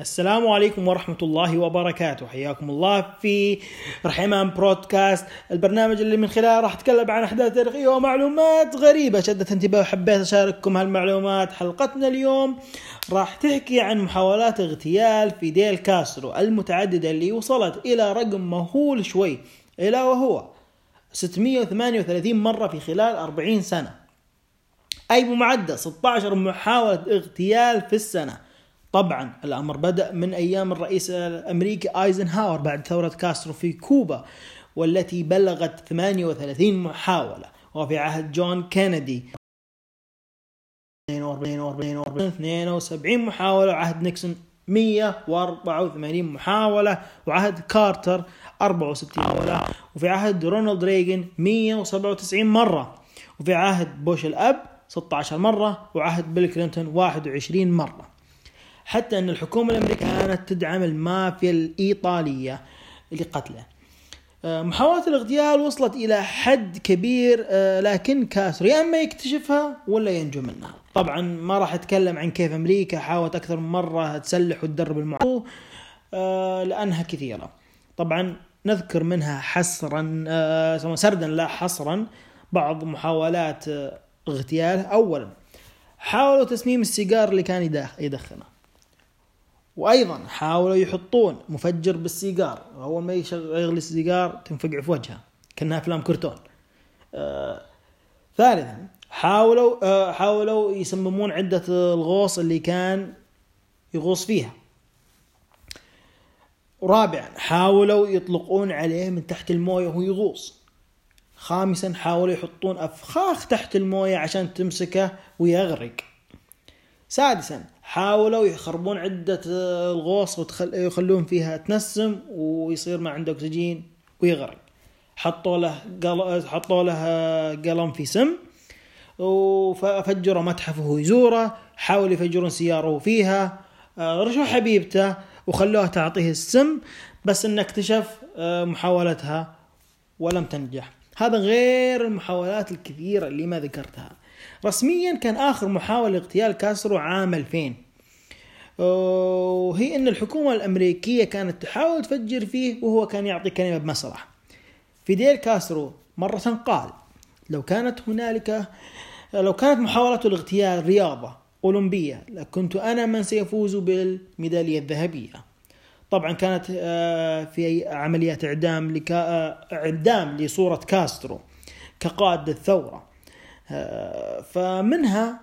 السلام عليكم ورحمة الله وبركاته. حياكم الله في رحمان بودكاست. البرنامج اللي من خلاله راح أتكلم عن أحداث تاريخية ومعلومات غريبة. شدت انتباهي وحبيت أشارككم هالمعلومات. حلقتنا اليوم راح تحكي عن محاولات اغتيال فيديل كاسترو المتعددة اللي وصلت إلى رقم مهول شوي إلى وهو 638 مرة في خلال 40 سنة. أي بمعدل 16 محاولة اغتيال في السنة. طبعا الأمر بدأ من أيام الرئيس الأمريكي آيزنهاور بعد ثورة كاسترو في كوبا والتي بلغت 38 محاولة وفي عهد جون كينيدي. 72 محاولة وعهد نيكسون 184 محاولة وعهد كارتر 64 محاولة وفي عهد رونالد ريغن 197 مرة وفي عهد بوش الأب 16 مرة وعهد بيل كلينتون 21 مرة. حتى أن الحكومة الأمريكية كانت تدعم المافيا الإيطالية لقتله. آه، محاولة الاغتيال وصلت إلى حد كبير آه، لكن كاسر يا إما يكتشفها ولا ينجو منها. طبعا ما راح أتكلم عن كيف أمريكا حاولت أكثر من مرة تسلح وتدرب المعارضة آه، لأنها كثيرة. طبعا نذكر منها حصرا سردا لا حصرا بعض محاولات اغتيال أولا حاولوا تسميم السيجار اللي كان يدخنه. وأيضا حاولوا يحطون مفجر بالسيجار اول ما يغلي السيجار تنفقع في وجهه كأنها أفلام كرتون. آه ثالثا حاولوا آه حاولوا يسممون عدة الغوص اللي كان يغوص فيها. رابعا حاولوا يطلقون عليه من تحت الموية وهو يغوص. خامسا حاولوا يحطون أفخاخ تحت الموية عشان تمسكه ويغرق. سادسا حاولوا يخربون عدة الغوص ويخلون فيها تنسم ويصير ما عنده أكسجين ويغرق. حطوا له قل... حطوا له قلم في سم وفجروا متحف وهو يزوره حاولوا يفجرون سيارة فيها. آه، رشوا حبيبته وخلوها تعطيه السم بس إنه اكتشف آه، محاولتها ولم تنجح. هذا غير المحاولات الكثيرة اللي ما ذكرتها. رسميا كان آخر محاولة اغتيال كاسترو عام 2000 وهي أن الحكومة الأمريكية كانت تحاول تفجر فيه وهو كان يعطي كلمة بمسرح. فيديل كاسترو مرة قال لو كانت هنالك لو كانت محاولة الاغتيال رياضة أولمبية لكنت أنا من سيفوز بالميدالية الذهبية. طبعا كانت آه، في عمليات إعدام لك آه، إعدام لصورة كاسترو كقائد الثورة. فمنها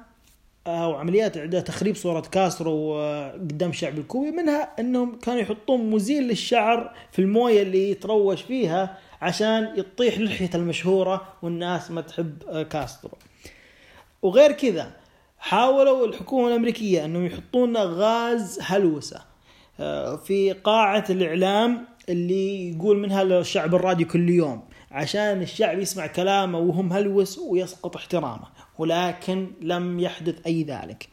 أو عمليات اعداد تخريب صورة كاسترو قدام الشعب الكوبي منها إنهم كانوا يحطون مزيل للشعر في الموية اللي يتروش فيها عشان يطيح لحيته المشهورة والناس ما تحب كاسترو. وغير كذا حاولوا الحكومة الأمريكية إنهم يحطون غاز هلوسة آه، في قاعة الإعلام اللي يقول منها للشعب الراديو كل يوم. عشان الشعب يسمع كلامه وهم هلوس ويسقط احترامه ولكن لم يحدث أي ذلك.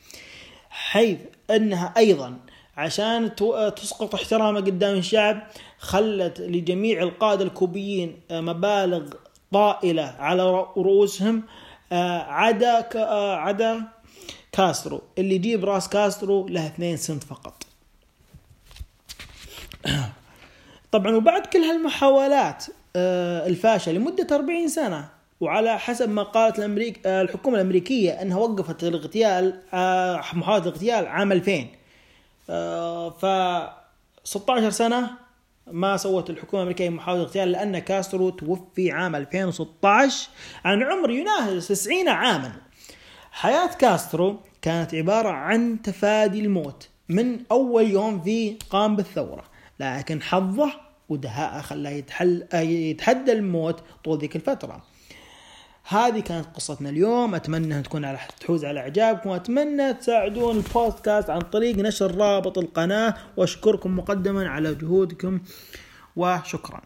حيث أنها أيضا عشان تسقط احترامه قدام الشعب خلت لجميع القادة الكوبيين مبالغ طائلة على رؤوسهم عدا عدا كاسترو اللي يجيب راس كاسترو له 2 سنت فقط. طبعا وبعد كل هالمحاولات آه، الفاشله لمدة 40 سنة. وعلى حسب ما قالت الأمريك آه، الحكومة الأمريكية أنها وقفت الاغتيال آه، محاولة الاغتيال عام 2000 ف 16 سنة ما سوت الحكومة الأمريكية محاولة اغتيال لأن كاسترو توفي عام 2016 عن عمر يناهز 90 عاما. حياة كاسترو كانت عبارة عن تفادي الموت من أول يوم في قام بالثورة. لكن حظه ودهاءه خلاه يتحل يتحدى الموت طول ذيك الفترة. هذه كانت قصتنا اليوم. أتمنى تكون على تحوز على إعجابكم. وأتمنى تساعدون البودكاست عن طريق نشر رابط القناة. وأشكركم مقدما على جهودكم. وشكرا.